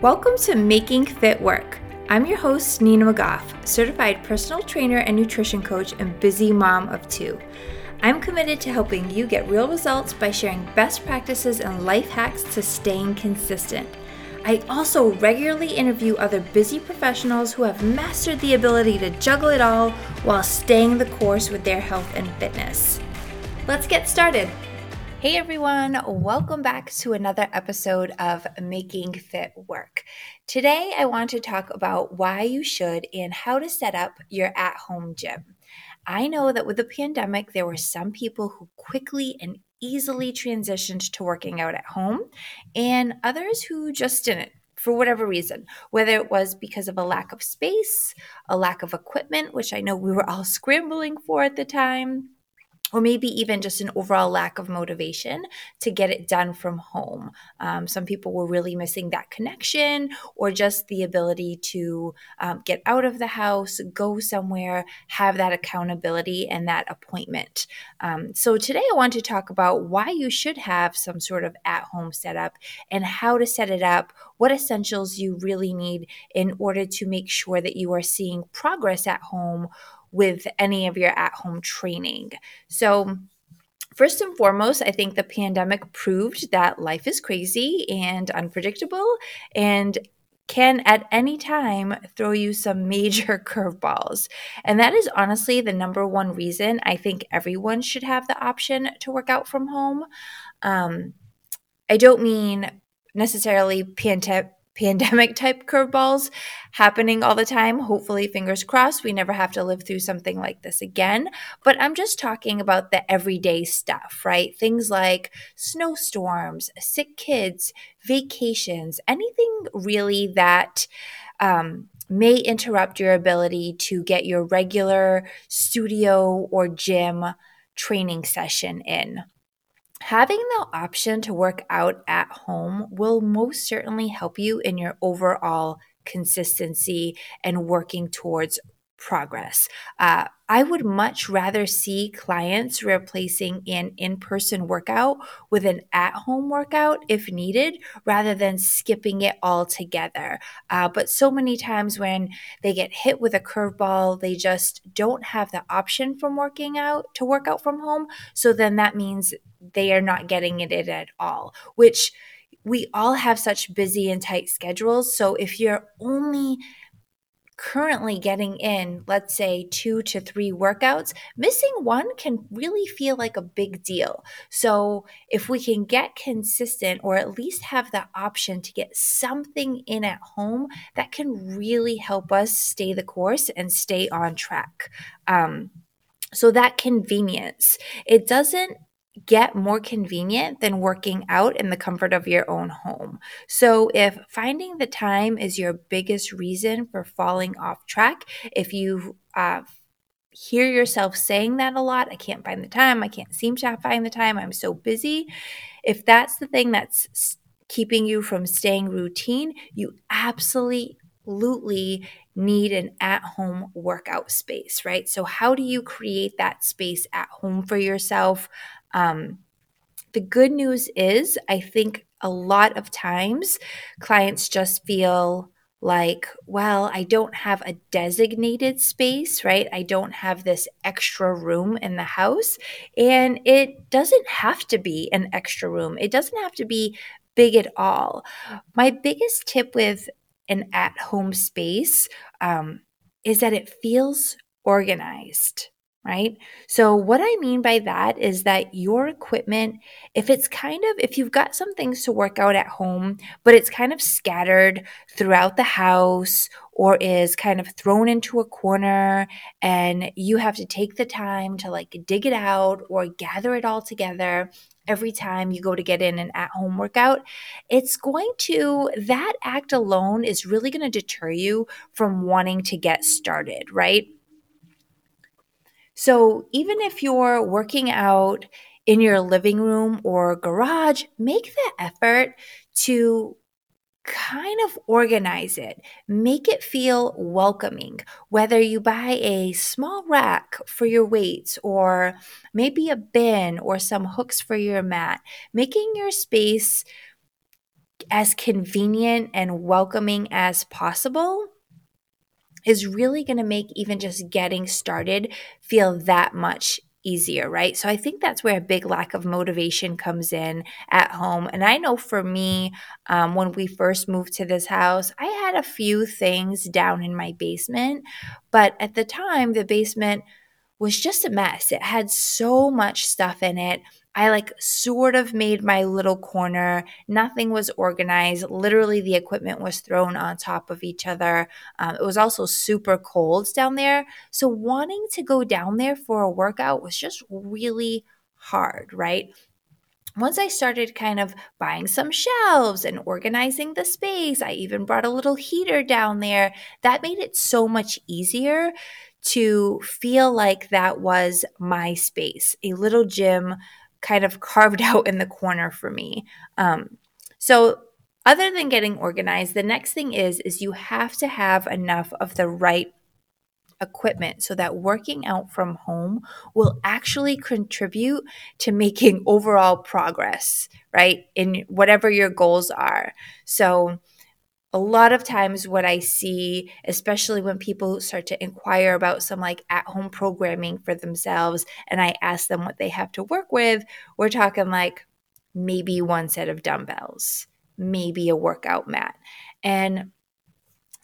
Welcome to Making Fit Work. I'm your host, Nina McGough, certified personal trainer and nutrition coach and busy mom of two. I'm committed to helping you get real results by sharing best practices and life hacks to staying consistent. I also regularly interview other busy professionals who have mastered the ability to juggle it all while staying the course with their health and fitness. Let's get started. Hey everyone, welcome back to another episode of Making Fit Work. Today I want to talk about why you should and how to set up your at home gym. I know that with the pandemic, there were some people who quickly and easily transitioned to working out at home, and others who just didn't for whatever reason, whether it was because of a lack of space, a lack of equipment, which I know we were all scrambling for at the time or maybe even just an overall lack of motivation to get it done from home. Um, some people were really missing that connection or just the ability to um, get out of the house, go somewhere, have that accountability and that appointment. Um, so, today I want to talk about why you should have some sort of at home setup and how to set it up, what essentials you really need in order to make sure that you are seeing progress at home with any of your at home training. So, First and foremost, I think the pandemic proved that life is crazy and unpredictable and can at any time throw you some major curveballs. And that is honestly the number one reason I think everyone should have the option to work out from home. Um, I don't mean necessarily pandemic pandemic type curveballs happening all the time. Hopefully, fingers crossed, we never have to live through something like this again. But I'm just talking about the everyday stuff, right? Things like snowstorms, sick kids, vacations, anything really that. Um, may interrupt your ability to get your regular studio or gym training session in. Having the option to work out at home will most certainly help you in your overall consistency and working towards progress. Uh, I would much rather see clients replacing an in person workout with an at home workout if needed rather than skipping it altogether. Uh, but so many times when they get hit with a curveball, they just don't have the option from working out to work out from home. So then that means they are not getting it at all, which we all have such busy and tight schedules. So if you're only currently getting in, let's say, two to three workouts, missing one can really feel like a big deal. So, if we can get consistent or at least have the option to get something in at home, that can really help us stay the course and stay on track. Um, so, that convenience, it doesn't get more convenient than working out in the comfort of your own home. So, if finding the time is your biggest reason for falling off track, if you uh, hear yourself saying that a lot, I can't find the time, I can't seem to find the time, I'm so busy. If that's the thing that's keeping you from staying routine, you absolutely need an at home workout space, right? So, how do you create that space at home for yourself? Um, the good news is, I think a lot of times clients just feel like, well, I don't have a designated space, right? I don't have this extra room in the house. And it doesn't have to be an extra room, it doesn't have to be big at all. My biggest tip with an at home space um, is that it feels organized right? So, what I mean by that is that your equipment, if it's kind of, if you've got some things to work out at home, but it's kind of scattered throughout the house or is kind of thrown into a corner and you have to take the time to like dig it out or gather it all together every time you go to get in an at home workout, it's going to, that act alone is really going to deter you from wanting to get started, right? So even if you're working out in your living room or garage, make the effort to kind of organize it, make it feel welcoming. Whether you buy a small rack for your weights, or maybe a bin or some hooks for your mat, making your space as convenient and welcoming as possible is really going to make even just getting started feel that much easier, right? So I think that's where a big lack of motivation comes in at home. And I know for me, um, when we first moved to this house, I had a few things down in my basement, but at the time, the basement was just a mess. It had so much stuff in it. I like sort of made my little corner. Nothing was organized. Literally, the equipment was thrown on top of each other. Um, it was also super cold down there. So, wanting to go down there for a workout was just really hard, right? Once I started kind of buying some shelves and organizing the space, I even brought a little heater down there. That made it so much easier to feel like that was my space, a little gym kind of carved out in the corner for me. Um, so other than getting organized, the next thing is is you have to have enough of the right equipment so that working out from home will actually contribute to making overall progress, right? In whatever your goals are. So a lot of times what i see especially when people start to inquire about some like at home programming for themselves and i ask them what they have to work with we're talking like maybe one set of dumbbells maybe a workout mat. And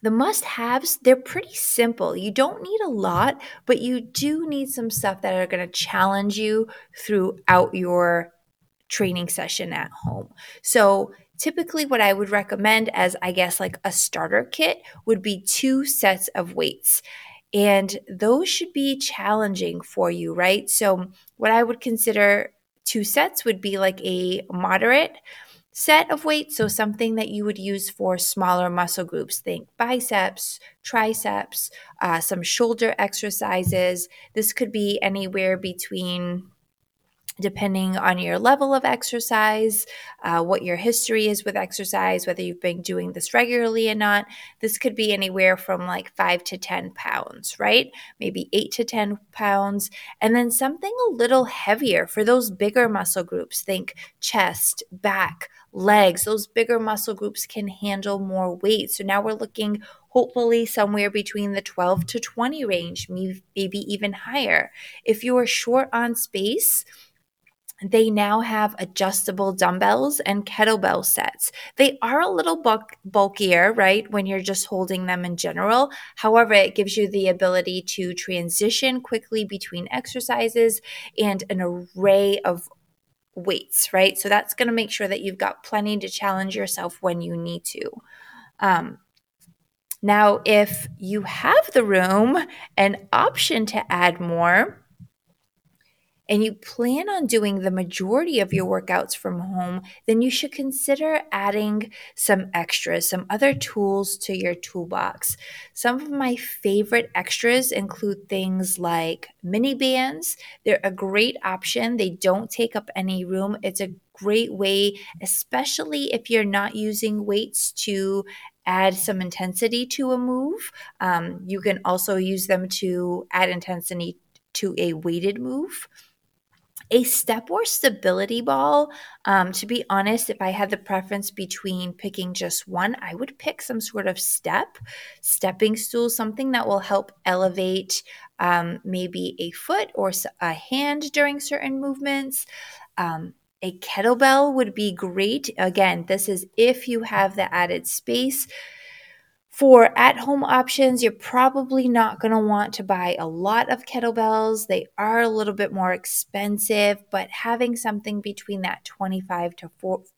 the must haves they're pretty simple. You don't need a lot but you do need some stuff that are going to challenge you throughout your training session at home. So Typically, what I would recommend as, I guess, like a starter kit would be two sets of weights. And those should be challenging for you, right? So, what I would consider two sets would be like a moderate set of weights. So, something that you would use for smaller muscle groups. Think biceps, triceps, uh, some shoulder exercises. This could be anywhere between depending on your level of exercise, uh, what your history is with exercise, whether you've been doing this regularly or not. This could be anywhere from like five to 10 pounds, right? Maybe eight to 10 pounds. And then something a little heavier for those bigger muscle groups. Think chest, back, legs. Those bigger muscle groups can handle more weight. So now we're looking hopefully somewhere between the 12 to 20 range, maybe even higher. If you are short on space, they now have adjustable dumbbells and kettlebell sets. They are a little bulk- bulkier, right, when you're just holding them in general. However, it gives you the ability to transition quickly between exercises and an array of weights, right? So that's going to make sure that you've got plenty to challenge yourself when you need to. Um, now, if you have the room, an option to add more and you plan on doing the majority of your workouts from home, then you should consider adding some extras, some other tools to your toolbox. Some of my favorite extras include things like mini bands. They're a great option. They don't take up any room. It's a great way, especially if you're not using weights to add some intensity to a move. Um, you can also use them to add intensity to a weighted move a step or stability ball. Um, to be honest if i had the preference between picking just one i would pick some sort of step stepping stool something that will help elevate um, maybe a foot or a hand during certain movements. Um, a kettlebell would be great. Again this is if you have the added space for at home options, you're probably not going to want to buy a lot of kettlebells. They are a little bit more expensive, but having something between that 25 to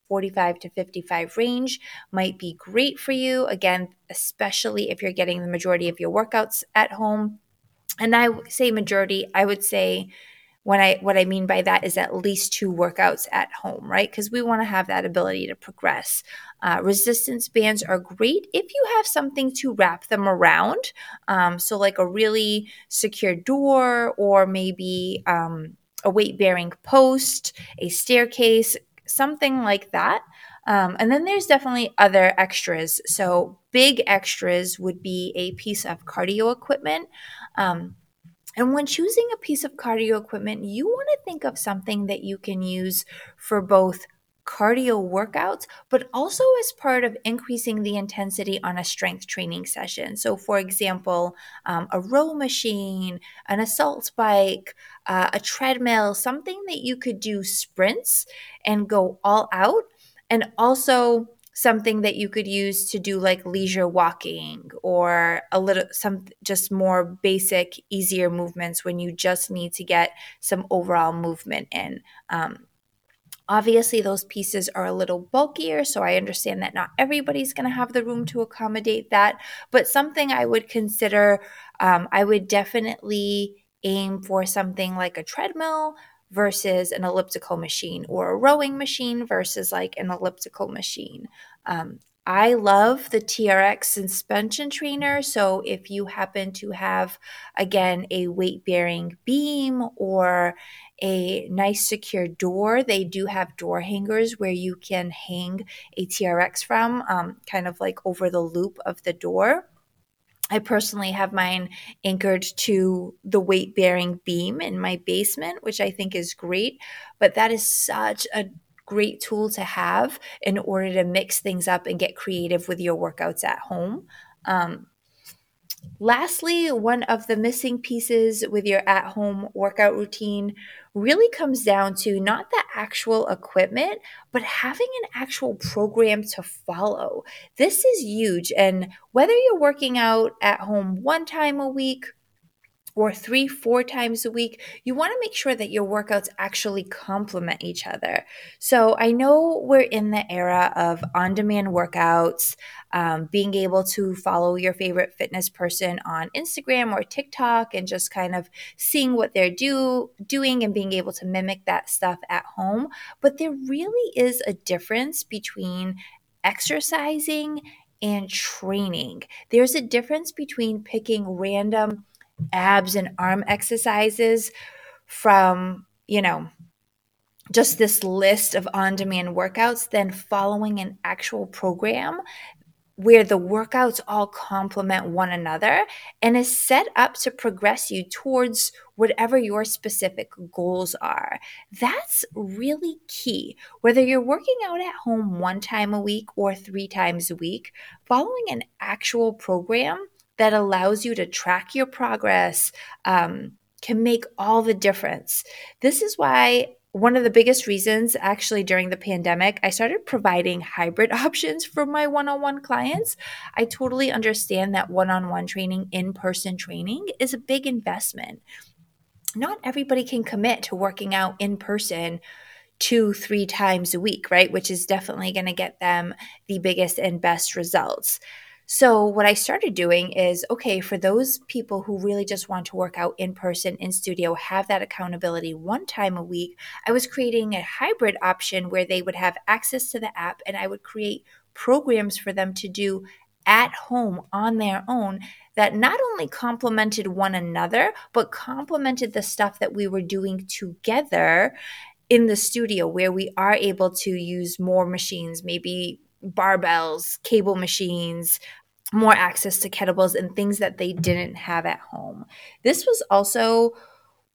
45 to 55 range might be great for you. Again, especially if you're getting the majority of your workouts at home. And I say majority, I would say when I what I mean by that is at least two workouts at home, right? Because we want to have that ability to progress. Uh, resistance bands are great if you have something to wrap them around. Um, so, like a really secure door, or maybe um, a weight bearing post, a staircase, something like that. Um, and then there's definitely other extras. So, big extras would be a piece of cardio equipment. Um, and when choosing a piece of cardio equipment, you want to think of something that you can use for both cardio workouts, but also as part of increasing the intensity on a strength training session. So, for example, um, a row machine, an assault bike, uh, a treadmill, something that you could do sprints and go all out, and also something that you could use to do like leisure walking or a little some just more basic easier movements when you just need to get some overall movement in um, Obviously, those pieces are a little bulkier, so I understand that not everybody's going to have the room to accommodate that. But something I would consider, um, I would definitely aim for something like a treadmill versus an elliptical machine or a rowing machine versus like an elliptical machine. Um, I love the TRX suspension trainer. So if you happen to have, again, a weight bearing beam or a nice secure door, they do have door hangers where you can hang a TRX from, um, kind of like over the loop of the door. I personally have mine anchored to the weight bearing beam in my basement, which I think is great. But that is such a great tool to have in order to mix things up and get creative with your workouts at home. Um, lastly, one of the missing pieces with your at home workout routine really comes down to not the actual equipment, but having an actual program to follow. This is huge. And whether you're working out at home one time a week, or three, four times a week, you want to make sure that your workouts actually complement each other. So I know we're in the era of on demand workouts, um, being able to follow your favorite fitness person on Instagram or TikTok and just kind of seeing what they're do, doing and being able to mimic that stuff at home. But there really is a difference between exercising and training. There's a difference between picking random abs and arm exercises from, you know, just this list of on demand workouts, then following an actual program where the workouts all complement one another and is set up to progress you towards whatever your specific goals are. That's really key. Whether you're working out at home one time a week or three times a week, following an actual program that allows you to track your progress um, can make all the difference. This is why one of the biggest reasons actually during the pandemic i started providing hybrid options for my one-on-one clients. I totally understand that one-on-one training in-person training is a big investment. Not everybody can commit to working out in person two three times a week right? Which is definitely going to get them the biggest and best results so, what I started doing is okay, for those people who really just want to work out in person, in studio, have that accountability one time a week, I was creating a hybrid option where they would have access to the app and I would create programs for them to do at home on their own that not only complemented one another, but complemented the stuff that we were doing together in the studio where we are able to use more machines, maybe barbells, cable machines, more access to kettlebells and things that they didn't have at home. This was also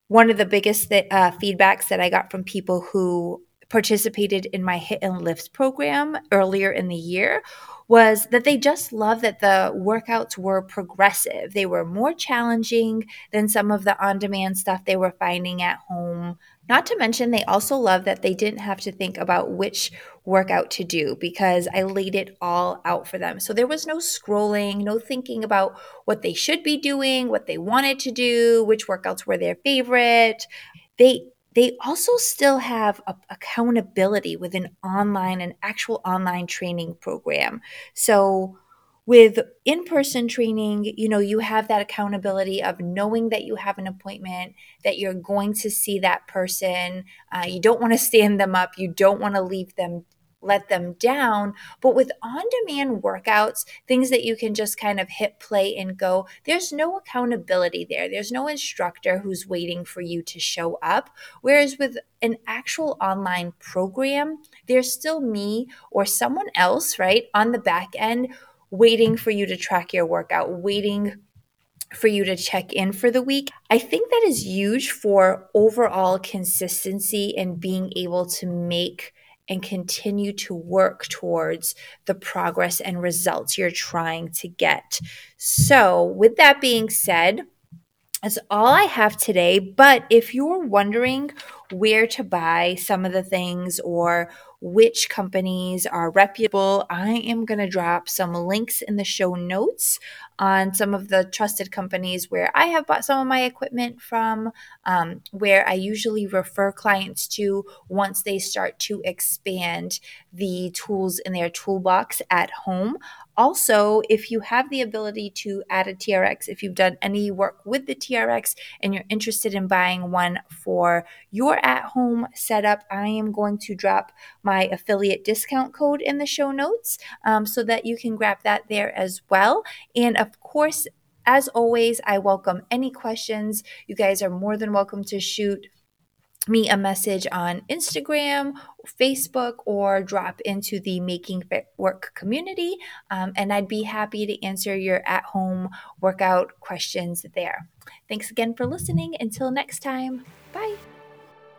one of the biggest th- uh, feedbacks that I got from people who participated in my HIIT and lifts program earlier in the year was that they just loved that the workouts were progressive. They were more challenging than some of the on demand stuff they were finding at home. Not to mention, they also love that they didn't have to think about which workout to do because I laid it all out for them. So there was no scrolling, no thinking about what they should be doing, what they wanted to do, which workouts were their favorite. They they also still have accountability with an online an actual online training program. So with in-person training you know you have that accountability of knowing that you have an appointment that you're going to see that person. Uh, you don't want to stand them up. You don't want to leave them let them down. But with on-demand workouts things that you can just kind of hit play and go there's no accountability there. There's no instructor who's waiting for you to show up. Whereas with an actual online program there's still me or someone else right on the back end waiting for you to track your workout, waiting for you to check in for the week. I think that is huge for overall consistency and being able to make and continue to work towards the progress and results you're trying to get. So, with that being said, that's all I have today. But if you're wondering where to buy some of the things or which companies are reputable, I am going to drop some links in the show notes on some of the trusted companies where I have bought some of my equipment from, um, where I usually refer clients to once they start to expand the tools in their toolbox at home. Also, if you have the ability to add a TRX, if you've done any work with the TRX and you're interested in buying one for your at home setup, I am going to drop my affiliate discount code in the show notes um, so that you can grab that there as well. And of course, as always, I welcome any questions. You guys are more than welcome to shoot me a message on Instagram, Facebook, or drop into the Making Fit Work community. Um, and I'd be happy to answer your at home workout questions there. Thanks again for listening. Until next time, bye.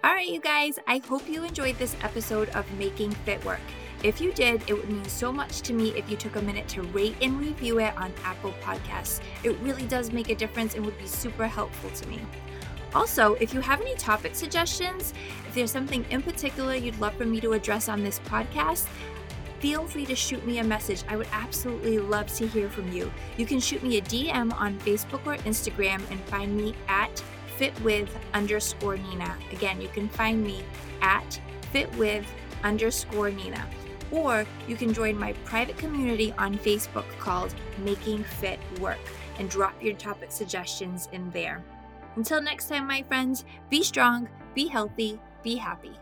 All right, you guys, I hope you enjoyed this episode of Making Fit Work. If you did, it would mean so much to me if you took a minute to rate and review it on Apple Podcasts. It really does make a difference and would be super helpful to me. Also, if you have any topic suggestions, if there's something in particular you'd love for me to address on this podcast, feel free to shoot me a message. I would absolutely love to hear from you. You can shoot me a DM on Facebook or Instagram and find me at fitwith underscore Nina. Again, you can find me at fitwith underscore Nina. Or you can join my private community on Facebook called Making Fit Work and drop your topic suggestions in there. Until next time, my friends, be strong, be healthy, be happy.